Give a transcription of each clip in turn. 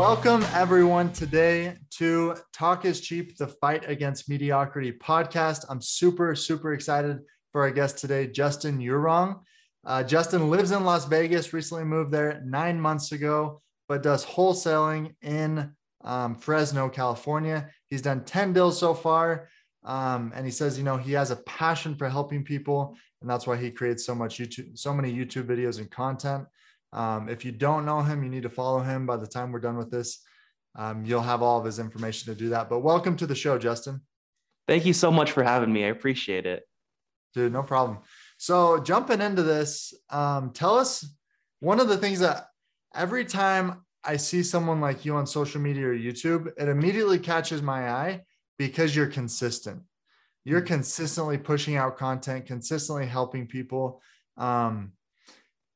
Welcome, everyone, today to Talk is Cheap, the Fight Against Mediocrity podcast. I'm super, super excited for our guest today, Justin Yurong. Uh, Justin lives in Las Vegas, recently moved there nine months ago, but does wholesaling in um, Fresno, California. He's done 10 deals so far. Um, and he says, you know, he has a passion for helping people. And that's why he creates so much YouTube, so many YouTube videos and content. Um, if you don't know him, you need to follow him by the time we're done with this. Um, you'll have all of his information to do that. But welcome to the show, Justin. Thank you so much for having me. I appreciate it. Dude, no problem. So, jumping into this, um, tell us one of the things that every time I see someone like you on social media or YouTube, it immediately catches my eye because you're consistent. You're mm-hmm. consistently pushing out content, consistently helping people. Um,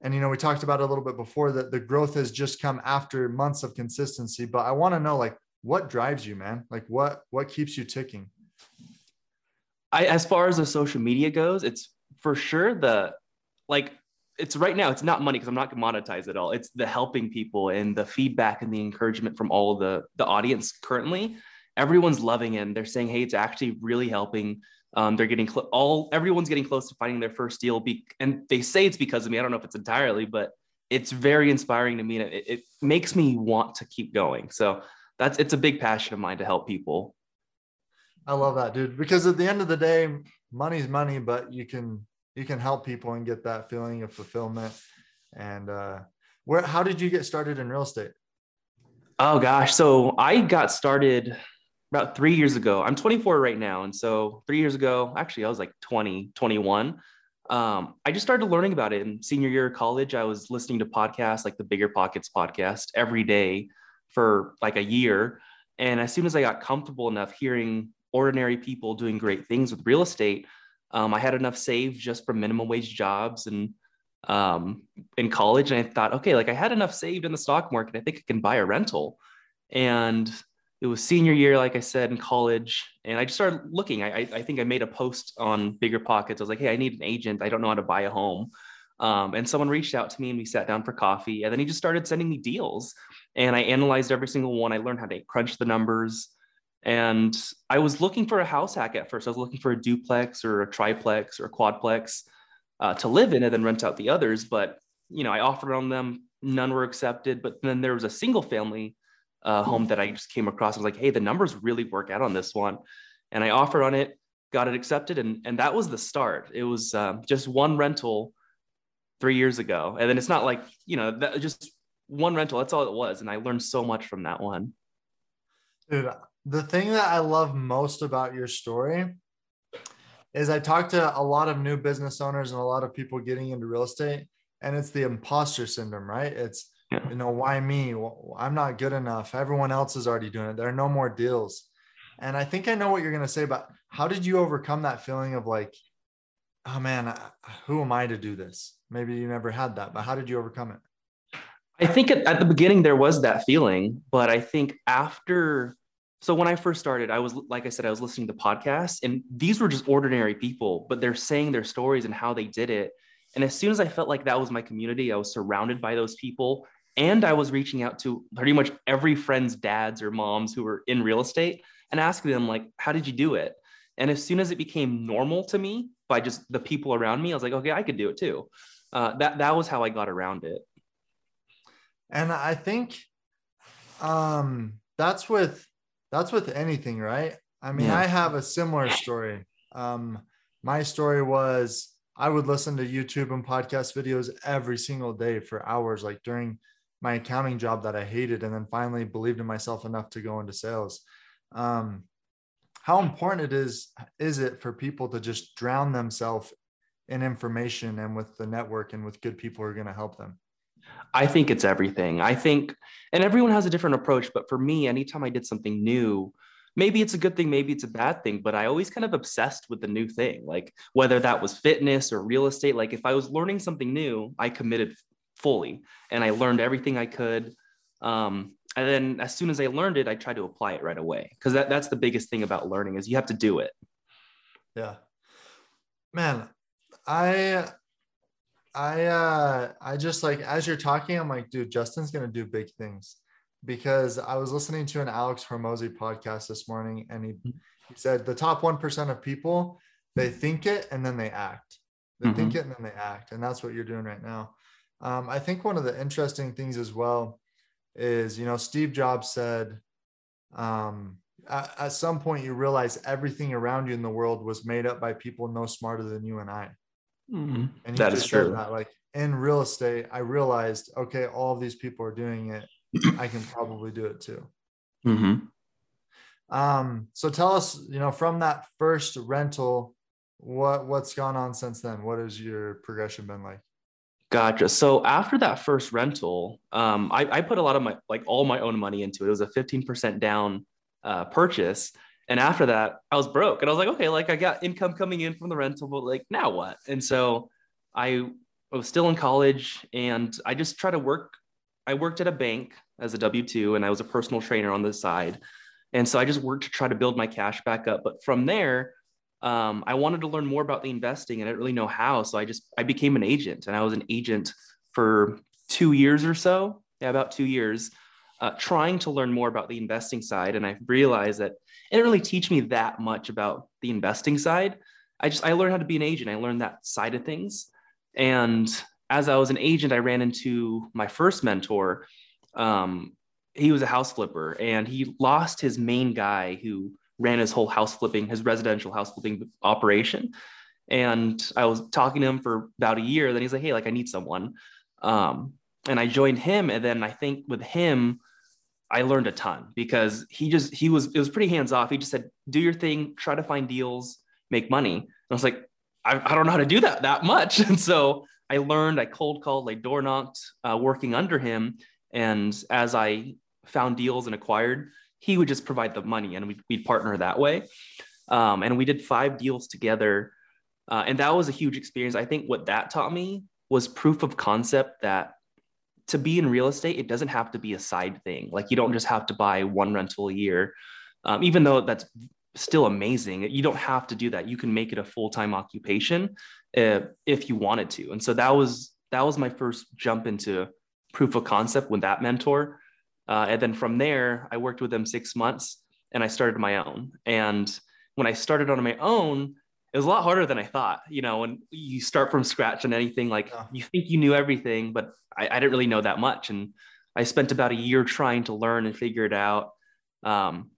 and you know, we talked about a little bit before that the growth has just come after months of consistency. But I want to know, like, what drives you, man? Like, what what keeps you ticking? I, as far as the social media goes, it's for sure the like it's right now it's not money because i'm not going to monetize it all it's the helping people and the feedback and the encouragement from all the the audience currently everyone's loving it and they're saying hey it's actually really helping um, they're getting cl- all everyone's getting close to finding their first deal be- and they say it's because of me i don't know if it's entirely but it's very inspiring to me and it, it makes me want to keep going so that's it's a big passion of mine to help people i love that dude because at the end of the day money's money but you can you can help people and get that feeling of fulfillment. And uh, where how did you get started in real estate? Oh gosh, so I got started about three years ago. I'm 24 right now, and so three years ago, actually, I was like 20, 21. Um, I just started learning about it in senior year of college. I was listening to podcasts like the BiggerPockets podcast every day for like a year. And as soon as I got comfortable enough hearing ordinary people doing great things with real estate, um, I had enough saved just from minimum wage jobs and um, in college. And I thought, okay, like I had enough saved in the stock market. I think I can buy a rental. And it was senior year, like I said, in college. And I just started looking. I, I think I made a post on BiggerPockets. I was like, hey, I need an agent. I don't know how to buy a home. Um, and someone reached out to me and we sat down for coffee. And then he just started sending me deals. And I analyzed every single one. I learned how to crunch the numbers. And I was looking for a house hack at first. I was looking for a duplex or a triplex or a quadplex uh, to live in and then rent out the others. But, you know, I offered on them, none were accepted. But then there was a single family uh, home that I just came across. I was like, hey, the numbers really work out on this one. And I offered on it, got it accepted. And, and that was the start. It was um, just one rental three years ago. And then it's not like, you know, that, just one rental. That's all it was. And I learned so much from that one. Dude, the thing that I love most about your story is I talk to a lot of new business owners and a lot of people getting into real estate, and it's the imposter syndrome, right? It's, yeah. you know, why me? I'm not good enough. Everyone else is already doing it. There are no more deals. And I think I know what you're going to say, but how did you overcome that feeling of like, oh man, who am I to do this? Maybe you never had that, but how did you overcome it? I think at the beginning there was that feeling, but I think after so when I first started, I was like I said, I was listening to podcasts, and these were just ordinary people, but they're saying their stories and how they did it. And as soon as I felt like that was my community, I was surrounded by those people, and I was reaching out to pretty much every friend's dads or moms who were in real estate and asking them like, "How did you do it?" And as soon as it became normal to me by just the people around me, I was like, "Okay, I could do it too." Uh, that that was how I got around it. And I think um, that's with that's with anything, right? I mean, yeah. I have a similar story. Um, my story was I would listen to YouTube and podcast videos every single day for hours, like during my accounting job that I hated, and then finally believed in myself enough to go into sales. Um, how important it is is it for people to just drown themselves in information and with the network and with good people who are going to help them? I think it's everything. I think, and everyone has a different approach, but for me, anytime I did something new, maybe it's a good thing, maybe it's a bad thing, but I always kind of obsessed with the new thing, like whether that was fitness or real estate. Like if I was learning something new, I committed fully and I learned everything I could. Um, and then as soon as I learned it, I tried to apply it right away because that, that's the biggest thing about learning is you have to do it. Yeah. Man, I I uh I just like as you're talking, I'm like, dude, Justin's gonna do big things. because I was listening to an Alex Hormozi podcast this morning, and he, he said the top one percent of people they think it and then they act. They mm-hmm. think it and then they act, and that's what you're doing right now. Um, I think one of the interesting things as well is you know Steve Jobs said um, at, at some point you realize everything around you in the world was made up by people no smarter than you and I. Mm-hmm. And that is true. That, like in real estate, I realized, okay, all of these people are doing it. I can probably do it too. Mm-hmm. Um, so tell us, you know, from that first rental, what what's gone on since then? What has your progression been like? Gotcha. So after that first rental, um, I, I put a lot of my like all my own money into it. It was a 15% down uh, purchase. And after that, I was broke. And I was like, okay, like I got income coming in from the rental, but like now what? And so I was still in college and I just tried to work. I worked at a bank as a W 2 and I was a personal trainer on the side. And so I just worked to try to build my cash back up. But from there, um, I wanted to learn more about the investing and I didn't really know how. So I just, I became an agent and I was an agent for two years or so. Yeah, about two years uh, trying to learn more about the investing side. And I realized that it didn't really teach me that much about the investing side. I just, I learned how to be an agent. I learned that side of things. And as I was an agent, I ran into my first mentor. Um, he was a house flipper and he lost his main guy who ran his whole house flipping, his residential house flipping operation. And I was talking to him for about a year. Then he's like, Hey, like I need someone. Um, and I joined him. And then I think with him, I learned a ton because he just he was it was pretty hands off. He just said, "Do your thing, try to find deals, make money." And I was like, I, I don't know how to do that that much. And so I learned. I cold called, like door knocked, uh, working under him. And as I found deals and acquired, he would just provide the money, and we'd, we'd partner that way. Um, and we did five deals together, uh, and that was a huge experience. I think what that taught me was proof of concept that to be in real estate, it doesn't have to be a side thing. Like you don't just have to buy one rental a year, um, even though that's still amazing. You don't have to do that. You can make it a full time occupation uh, if you wanted to. And so that was that was my first jump into proof of concept with that mentor. Uh, and then from there, I worked with them six months and I started my own. And when I started on my own, it was a lot harder than I thought. You know, when you start from scratch on anything, like yeah. you think you knew everything, but I, I, didn't really know that much. And I spent about a year trying to learn and figure it out. Um,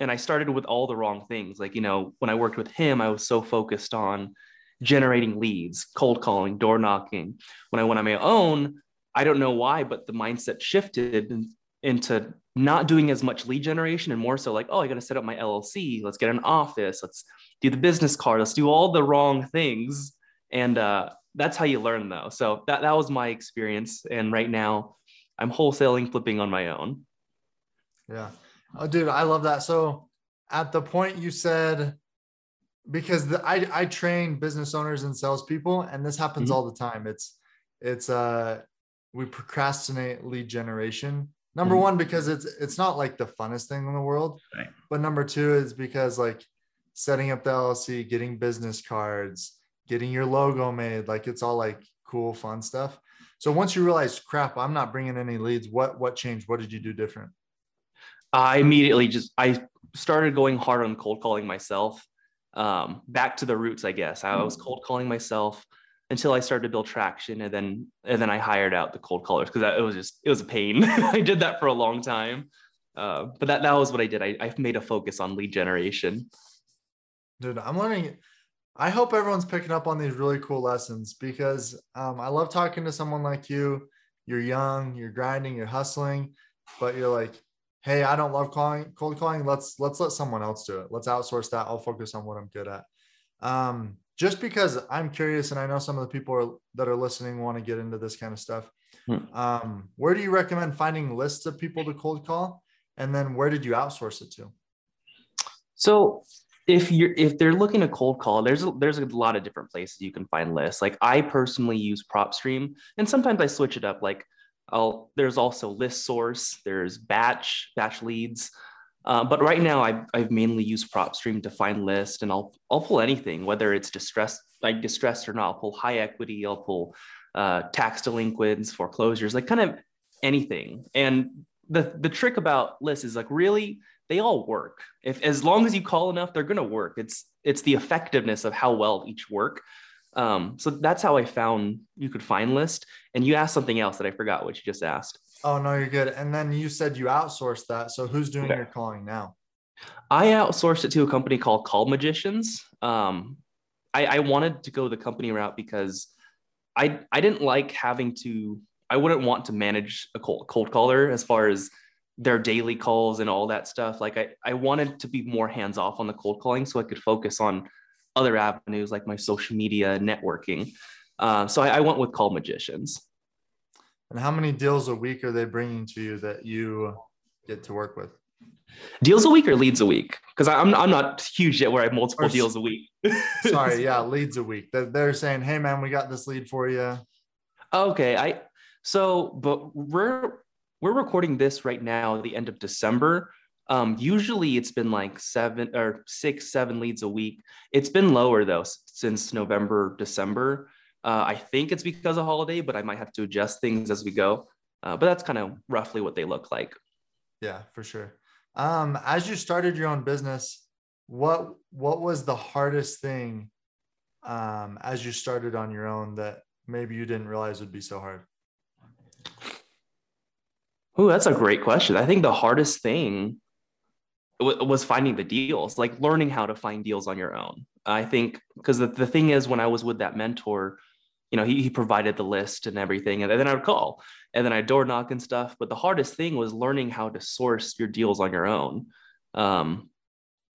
and I started with all the wrong things. Like, you know, when I worked with him, I was so focused on generating leads, cold calling, door knocking. When I went on my own, I don't know why, but the mindset shifted into not doing as much lead generation and more so like, oh, I got to set up my LLC. Let's get an office. Let's do the business card. Let's do all the wrong things. And uh, that's how you learn though. So that, that was my experience. And right now I'm wholesaling flipping on my own. Yeah. Oh, dude, I love that. So at the point you said, because the, I, I train business owners and salespeople, and this happens mm-hmm. all the time. It's, it's, uh, we procrastinate lead generation. Number mm-hmm. one, because it's, it's not like the funnest thing in the world, right. but number two is because like setting up the LLC, getting business cards, getting your logo made. Like it's all like cool, fun stuff. So once you realize, crap, I'm not bringing any leads. What what changed? What did you do different? I immediately just I started going hard on cold calling myself. Um, back to the roots, I guess. I was cold calling myself until I started to build traction, and then and then I hired out the cold callers because it was just it was a pain. I did that for a long time, uh, but that that was what I did. I, I made a focus on lead generation. Dude, I'm learning. I hope everyone's picking up on these really cool lessons because um, I love talking to someone like you. You're young, you're grinding, you're hustling, but you're like, hey, I don't love calling, cold calling. Let's let's let someone else do it. Let's outsource that. I'll focus on what I'm good at. Um, just because I'm curious, and I know some of the people are, that are listening want to get into this kind of stuff. Hmm. Um, where do you recommend finding lists of people to cold call? And then where did you outsource it to? So if you're if they're looking to cold call, there's a, there's a lot of different places you can find lists. Like I personally use PropStream, and sometimes I switch it up. Like I'll there's also ListSource, there's Batch BatchLeads, uh, but right now I I've mainly used PropStream to find lists, and I'll I'll pull anything, whether it's distressed like distressed or not. I'll pull high equity, I'll pull uh, tax delinquents, foreclosures, like kind of anything. And the the trick about lists is like really they all work. If as long as you call enough, they're gonna work. It's it's the effectiveness of how well each work. Um, so that's how I found you could find list. And you asked something else that I forgot what you just asked. Oh no, you're good. And then you said you outsourced that. So who's doing okay. your calling now? I outsourced it to a company called Call Magicians. Um, I, I wanted to go the company route because I I didn't like having to. I wouldn't want to manage a cold, cold caller as far as their daily calls and all that stuff. Like I, I wanted to be more hands off on the cold calling so I could focus on other avenues like my social media networking. Uh, so I, I, went with Call Magicians. And how many deals a week are they bringing to you that you get to work with? Deals a week or leads a week? Because I'm I'm not huge yet where I have multiple or, deals a week. sorry, yeah, leads a week. They're saying, "Hey, man, we got this lead for you." Okay, I so but we're we're recording this right now at the end of December. Um, usually it's been like seven or six, seven leads a week. It's been lower though since November, December. Uh, I think it's because of holiday, but I might have to adjust things as we go. Uh, but that's kind of roughly what they look like. Yeah, for sure. Um, as you started your own business, what what was the hardest thing um, as you started on your own that maybe you didn't realize would be so hard? Oh, that's a great question. I think the hardest thing was finding the deals, like learning how to find deals on your own. I think because the, the thing is, when I was with that mentor, you know, he, he provided the list and everything. And then I would call and then I door knock and stuff. But the hardest thing was learning how to source your deals on your own. Um,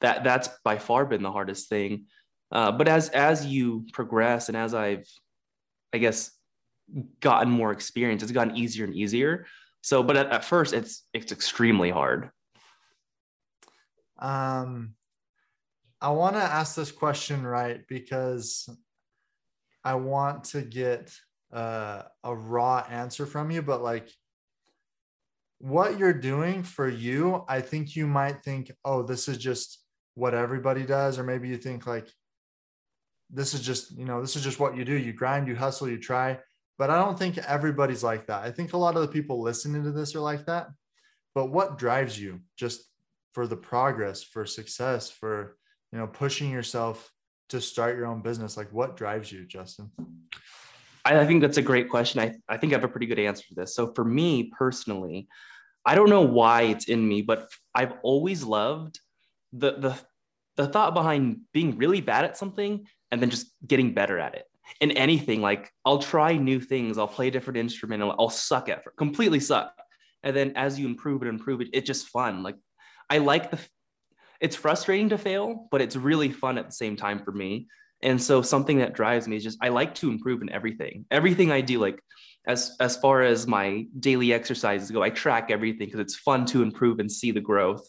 that that's by far been the hardest thing. Uh, but as as you progress and as I've, I guess, gotten more experience, it's gotten easier and easier. So, but at, at first, it's it's extremely hard. Um, I want to ask this question right because I want to get uh, a raw answer from you, but like what you're doing for you, I think you might think, oh, this is just what everybody does, or maybe you think like this is just you know this is just what you do. You grind, you hustle, you try. But I don't think everybody's like that. I think a lot of the people listening to this are like that. But what drives you just for the progress, for success, for you know pushing yourself to start your own business? Like what drives you, Justin? I think that's a great question. I, I think I have a pretty good answer to this. So for me personally, I don't know why it's in me, but I've always loved the the the thought behind being really bad at something and then just getting better at it. In anything, like I'll try new things, I'll play a different instrument, I'll, I'll suck at it, completely suck. And then as you improve it, improve it, it's just fun. Like I like the it's frustrating to fail, but it's really fun at the same time for me. And so something that drives me is just I like to improve in everything. Everything I do, like as as far as my daily exercises go, I track everything because it's fun to improve and see the growth.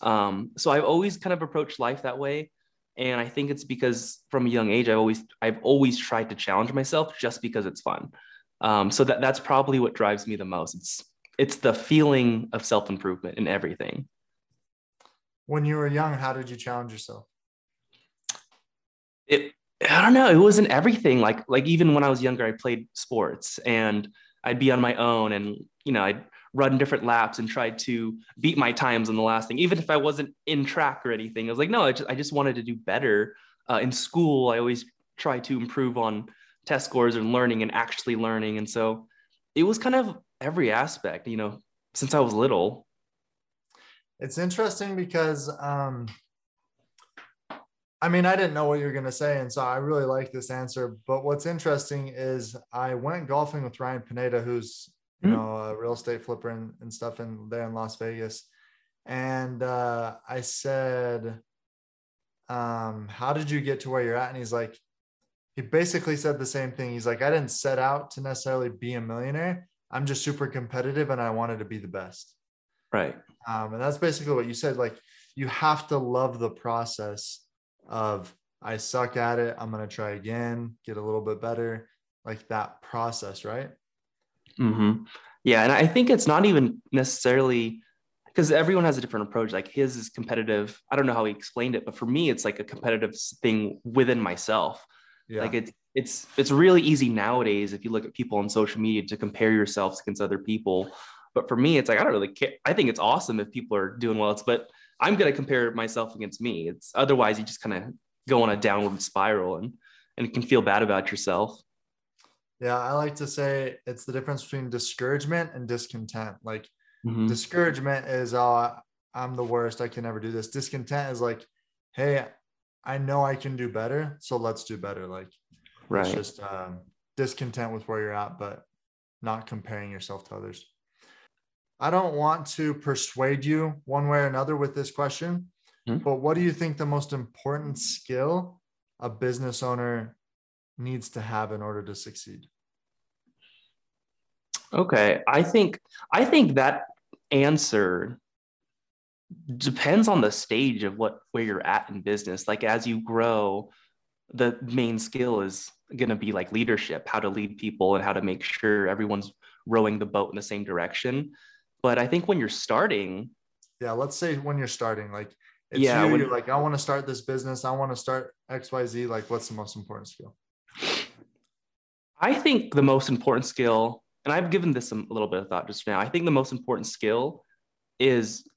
Um, so I've always kind of approached life that way. And I think it's because from a young age, I've always I've always tried to challenge myself just because it's fun. Um, so that that's probably what drives me the most. It's it's the feeling of self improvement in everything. When you were young, how did you challenge yourself? It I don't know. It wasn't everything. Like like even when I was younger, I played sports and I'd be on my own and you know I'd run different laps and try to beat my times on the last thing, even if I wasn't in track or anything. I was like, no, I just I just wanted to do better. Uh, in school, I always try to improve on test scores and learning and actually learning, and so it was kind of every aspect, you know, since I was little. It's interesting because um, I mean, I didn't know what you were going to say. And so I really like this answer. But what's interesting is I went golfing with Ryan Pineda, who's, you mm-hmm. know, a real estate flipper and, and stuff in there in Las Vegas. And uh, I said, um, How did you get to where you're at? And he's like, he basically said the same thing. He's like, I didn't set out to necessarily be a millionaire. I'm just super competitive and I wanted to be the best. Right. Um, and that's basically what you said. Like, you have to love the process of I suck at it. I'm going to try again, get a little bit better, like that process, right? Mm-hmm. Yeah. And I think it's not even necessarily because everyone has a different approach. Like his is competitive. I don't know how he explained it, but for me, it's like a competitive thing within myself. Yeah. Like it's, it's, it's really easy nowadays if you look at people on social media to compare yourselves against other people. But for me, it's like I don't really care. I think it's awesome if people are doing well. It's but I'm gonna compare myself against me. It's otherwise you just kind of go on a downward spiral and and can feel bad about yourself. Yeah, I like to say it's the difference between discouragement and discontent. Like mm-hmm. discouragement is oh I'm the worst. I can never do this. Discontent is like, hey, I know I can do better, so let's do better. Like right. it's just um, discontent with where you're at, but not comparing yourself to others. I don't want to persuade you one way or another with this question, mm-hmm. but what do you think the most important skill a business owner needs to have in order to succeed? Okay, I think I think that answer depends on the stage of what where you're at in business. Like as you grow, the main skill is going to be like leadership, how to lead people and how to make sure everyone's rowing the boat in the same direction. But I think when you're starting, yeah, let's say when you're starting, like it's yeah, you, when, you're like, I want to start this business, I want to start XYZ. Like, what's the most important skill? I think the most important skill, and I've given this a little bit of thought just now. I think the most important skill is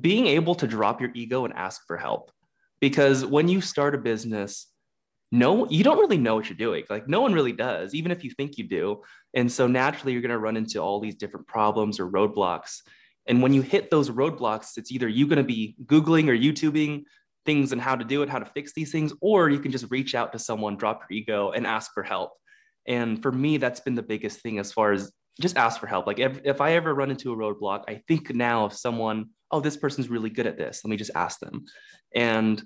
being able to drop your ego and ask for help. Because when you start a business, no, you don't really know what you're doing. Like no one really does, even if you think you do. And so naturally, you're going to run into all these different problems or roadblocks. And when you hit those roadblocks, it's either you're going to be Googling or YouTubing things and how to do it, how to fix these things, or you can just reach out to someone, drop your ego, and ask for help. And for me, that's been the biggest thing as far as just ask for help. Like if, if I ever run into a roadblock, I think now of someone, oh, this person's really good at this. Let me just ask them. And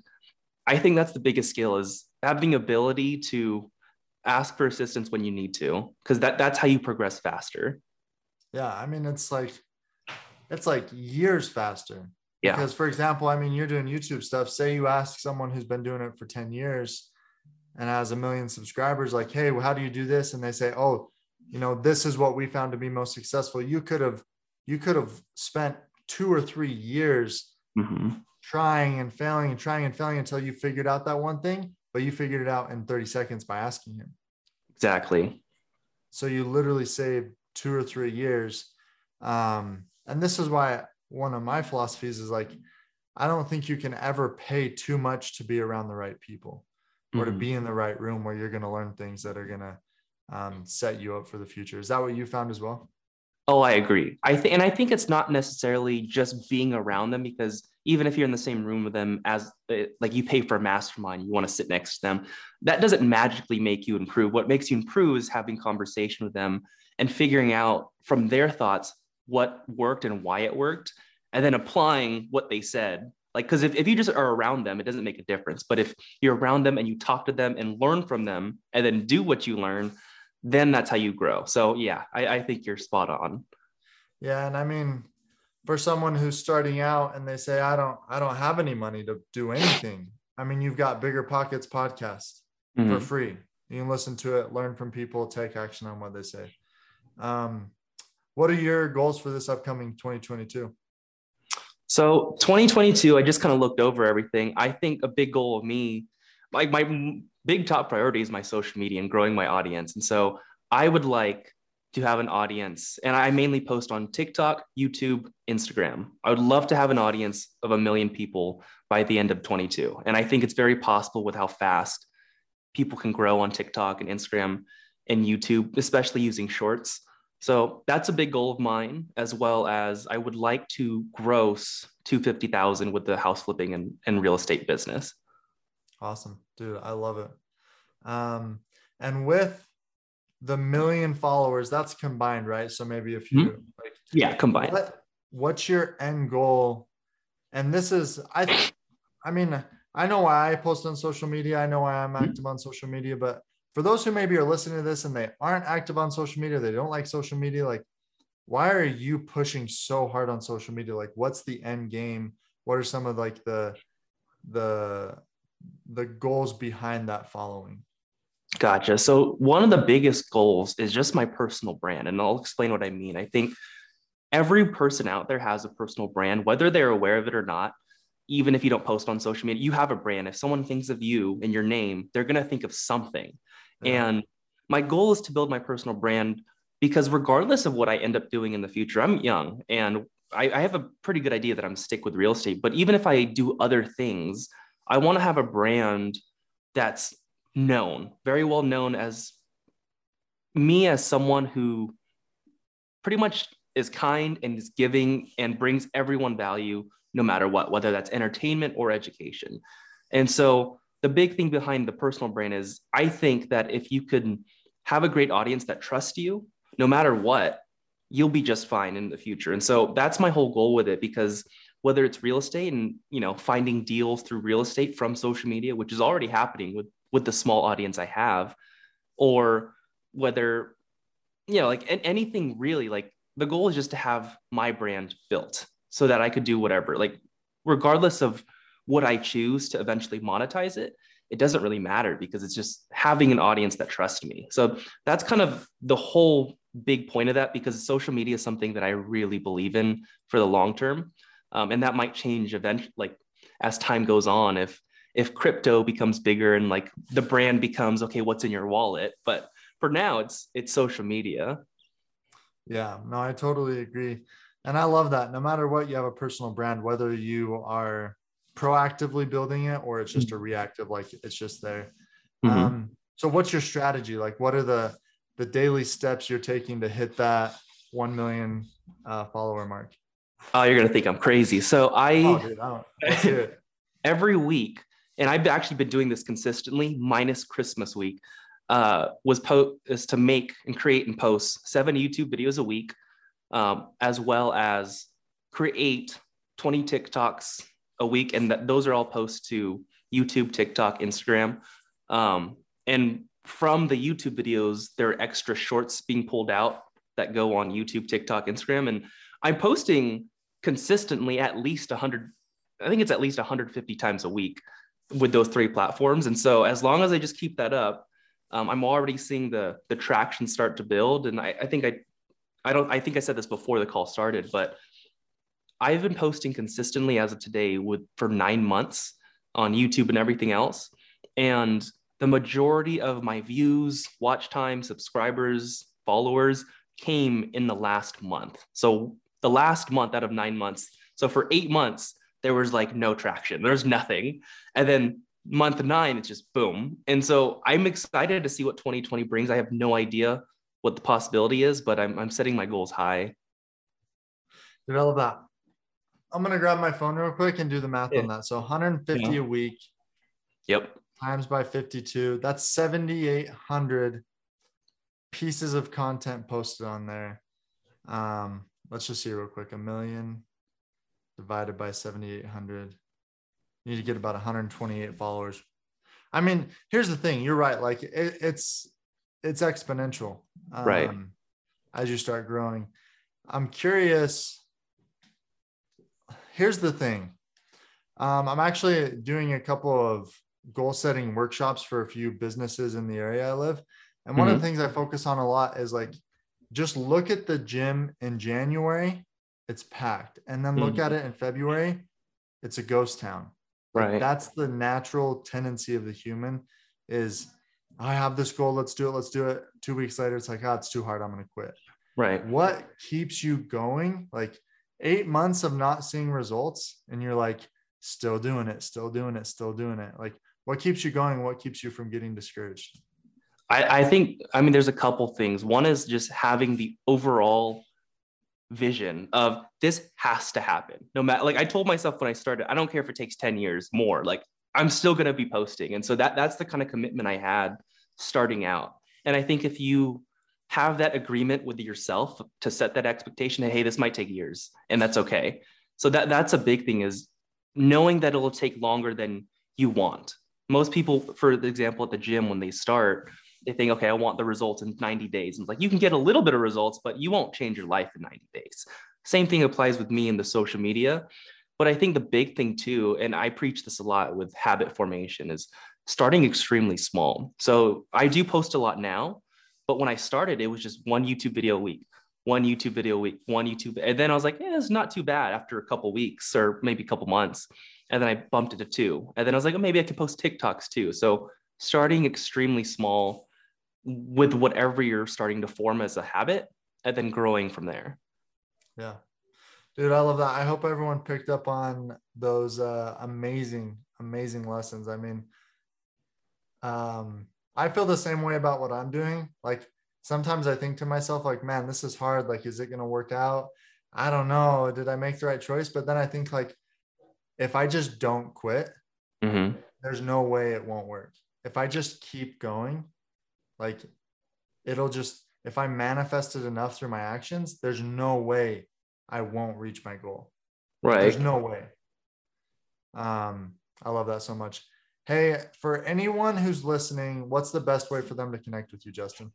I think that's the biggest skill is having ability to ask for assistance when you need to, because that that's how you progress faster. Yeah, I mean it's like it's like years faster. Yeah. Because for example, I mean you're doing YouTube stuff. Say you ask someone who's been doing it for 10 years and has a million subscribers, like, hey, well, how do you do this? And they say, oh, you know, this is what we found to be most successful. You could have you could have spent two or three years mm-hmm. Trying and failing and trying and failing until you figured out that one thing but you figured it out in 30 seconds by asking him. Exactly. So you literally saved two or three years. Um, and this is why one of my philosophies is like, I don't think you can ever pay too much to be around the right people or mm-hmm. to be in the right room where you're going to learn things that are going to um, set you up for the future. Is that what you found as well? Oh, I agree. I think, and I think it's not necessarily just being around them because even if you're in the same room with them as uh, like you pay for a mastermind, you want to sit next to them, that doesn't magically make you improve. What makes you improve is having conversation with them and figuring out from their thoughts what worked and why it worked, and then applying what they said. Like, because if, if you just are around them, it doesn't make a difference. But if you're around them and you talk to them and learn from them and then do what you learn, then that's how you grow. So yeah, I, I think you're spot on. Yeah. And I mean, for someone who's starting out and they say, I don't, I don't have any money to do anything. I mean, you've got BiggerPockets podcast mm-hmm. for free. You can listen to it, learn from people, take action on what they say. Um, what are your goals for this upcoming 2022? So 2022, I just kind of looked over everything. I think a big goal of me, like my big top priority is my social media and growing my audience. And so I would like to have an audience. And I mainly post on TikTok, YouTube, Instagram. I would love to have an audience of a million people by the end of 22. And I think it's very possible with how fast people can grow on TikTok and Instagram and YouTube, especially using shorts. So that's a big goal of mine, as well as I would like to gross 250,000 with the house flipping and, and real estate business. Awesome, dude. I love it. Um, and with the million followers, that's combined, right? So maybe if you mm-hmm. like, yeah, combined. What, what's your end goal? And this is, I, I mean, I know why I post on social media. I know why I'm mm-hmm. active on social media, but for those who maybe are listening to this and they aren't active on social media, they don't like social media, like why are you pushing so hard on social media? Like what's the end game? What are some of like the the the goals behind that following? Gotcha. So one of the biggest goals is just my personal brand, and I'll explain what I mean. I think every person out there has a personal brand, whether they're aware of it or not. Even if you don't post on social media, you have a brand. If someone thinks of you and your name, they're going to think of something. Yeah. And my goal is to build my personal brand because regardless of what I end up doing in the future, I'm young and I, I have a pretty good idea that I'm stick with real estate. But even if I do other things, I want to have a brand that's known, very well known as me as someone who pretty much is kind and is giving and brings everyone value no matter what, whether that's entertainment or education. And so the big thing behind the personal brand is I think that if you could have a great audience that trusts you, no matter what, you'll be just fine in the future. And so that's my whole goal with it because whether it's real estate and you know finding deals through real estate from social media, which is already happening with with the small audience I have, or whether you know like anything really like the goal is just to have my brand built so that I could do whatever. Like regardless of what I choose to eventually monetize it it doesn't really matter because it's just having an audience that trusts me. So that's kind of the whole big point of that because social media is something that I really believe in for the long term um, and that might change eventually like as time goes on if if crypto becomes bigger and like the brand becomes okay what's in your wallet? But for now it's it's social media. Yeah no i totally agree. And i love that. No matter what you have a personal brand whether you are proactively building it or it's just a reactive like it's just there. Mm-hmm. um, so what's your strategy? Like what are the the daily steps you're taking to hit that 1 million uh, follower mark oh you're gonna think i'm crazy. So i, oh, dude, I every week and i've actually been doing this consistently minus christmas week uh, was po- is to make and create and post seven YouTube videos a week, um, as well as create 20 TikToks a week, and that those are all posts to YouTube, TikTok, Instagram, um, and from the YouTube videos, there are extra shorts being pulled out that go on YouTube, TikTok, Instagram, and I'm posting consistently at least 100. I think it's at least 150 times a week with those three platforms. And so as long as I just keep that up, um, I'm already seeing the the traction start to build, and I, I think I I don't I think I said this before the call started, but I've been posting consistently as of today with for nine months on YouTube and everything else, and the majority of my views, watch time, subscribers, followers came in the last month. So the last month out of nine months. So for eight months, there was like no traction. There's nothing. And then month nine, it's just boom. And so I'm excited to see what 2020 brings. I have no idea what the possibility is, but I'm, I'm setting my goals high. Develop that. I'm going to grab my phone real quick and do the math yeah. on that. So 150 yeah. a week. Yep. Times by 52. That's 7,800 pieces of content posted on there. Um, let's just see real quick. A million divided by 7,800 you need to get about 128 followers. I mean, here's the thing. You're right. Like it, it's it's exponential, um, right? As you start growing. I'm curious. Here's the thing. Um, I'm actually doing a couple of goal setting workshops for a few businesses in the area I live. And one mm-hmm. of the things I focus on a lot is like just look at the gym in January, it's packed. And then look mm-hmm. at it in February, it's a ghost town. Right. That's the natural tendency of the human is I have this goal, let's do it, let's do it. Two weeks later, it's like, oh, it's too hard, I'm gonna quit. Right. What keeps you going? Like eight months of not seeing results, and you're like, still doing it, still doing it, still doing it. Like, what keeps you going? What keeps you from getting discouraged? I, I think, I mean, there's a couple things. One is just having the overall vision of this has to happen. No matter like i told myself when i started i don't care if it takes 10 years more like i'm still to be posting. And so that that's the kind of commitment i had starting out. And i think if you have that agreement with yourself to set that expectation that hey this might take years and that's okay. So that that's a big thing is knowing that it'll take longer than you want. Most people for example at the gym when they start they think, okay, I want the results in 90 days. And it's like you can get a little bit of results, but you won't change your life in 90 days. Same thing applies with me in the social media. But I think the big thing too, and I preach this a lot with habit formation, is starting extremely small. So I do post a lot now, but when I started, it was just one YouTube video a week, one YouTube video a week, one YouTube. And then I was like, yeah, it's not too bad after a couple weeks or maybe a couple months. And then I bumped it to two. And then I was like, oh, maybe I can post TikToks too. So starting extremely small with whatever you're starting to form as a habit and then growing from there. Yeah. Dude, I love that. I hope everyone picked up on those uh, amazing, amazing lessons. I mean, um, I feel the same way about what I'm doing. Like sometimes I think to myself, like, man, this is hard. Like, is it going to work out? I don't know. Did I make the right choice? But then I think, like, if I just don't quit, mm-hmm. there's no way it won't work. If I just keep going, like, it'll just, if I manifest it enough through my actions, there's no way I won't reach my goal. Right. There's no way. Um, I love that so much. Hey, for anyone who's listening, what's the best way for them to connect with you, Justin?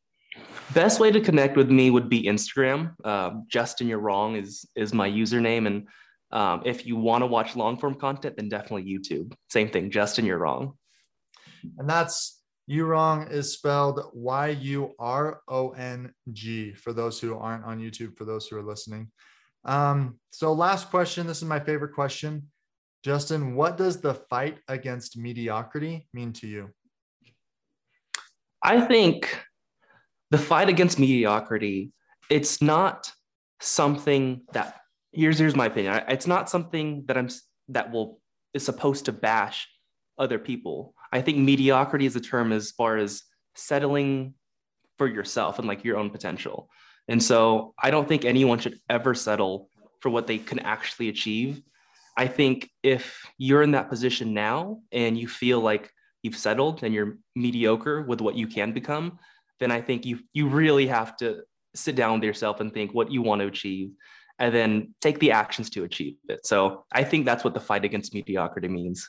Best way to connect with me would be Instagram. Uh, Justin, Yurong is is my username, and um, if you want to watch long form content, then definitely YouTube. Same thing, Justin, Yurong. And that's Yurong is spelled Y U R O N G for those who aren't on YouTube. For those who are listening. Um, so last question. This is my favorite question. Justin, what does the fight against mediocrity mean to you? I think the fight against mediocrity, it's not something that here's here's my opinion. It's not something that I'm that will is supposed to bash other people. I think mediocrity is a term as far as settling for yourself and like your own potential. And so I don't think anyone should ever settle for what they can actually achieve. I think if you're in that position now and you feel like you've settled and you're mediocre with what you can become, then I think you you really have to sit down with yourself and think what you want to achieve and then take the actions to achieve it. So I think that's what the fight against mediocrity means.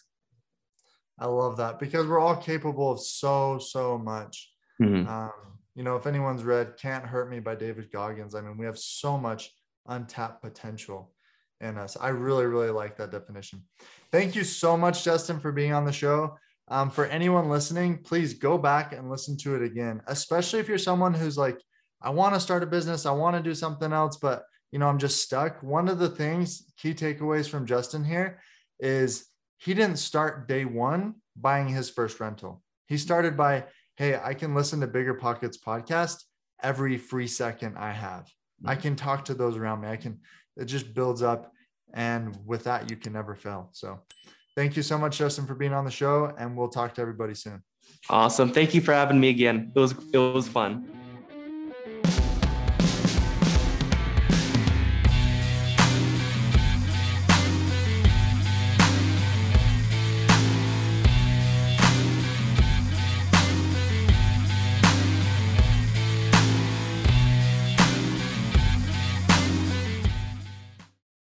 I love that because we're all capable of so, so much. Mm-hmm. Um, you know, if anyone's read Can't Hurt Me by David Goggins, I mean, we have so much untapped potential in us. I really, really like that definition. Thank you so much, Justin, for being on the show. Um, for anyone listening, please go back and listen to it again, especially if you're someone who's like, I want to start a business, I want to do something else, but you know, I'm just stuck. One of the things, key takeaways from Justin here is he didn't start day one buying his first rental. He started by hey, I can listen to BiggerPockets podcast every free second I have. I mm-hmm. can talk to those around me. I can, it just builds up. And with that, you can never fail. So thank you so much, Justin, for being on the show. And we'll talk to everybody soon. Awesome. Thank you for having me again. It was, it was fun.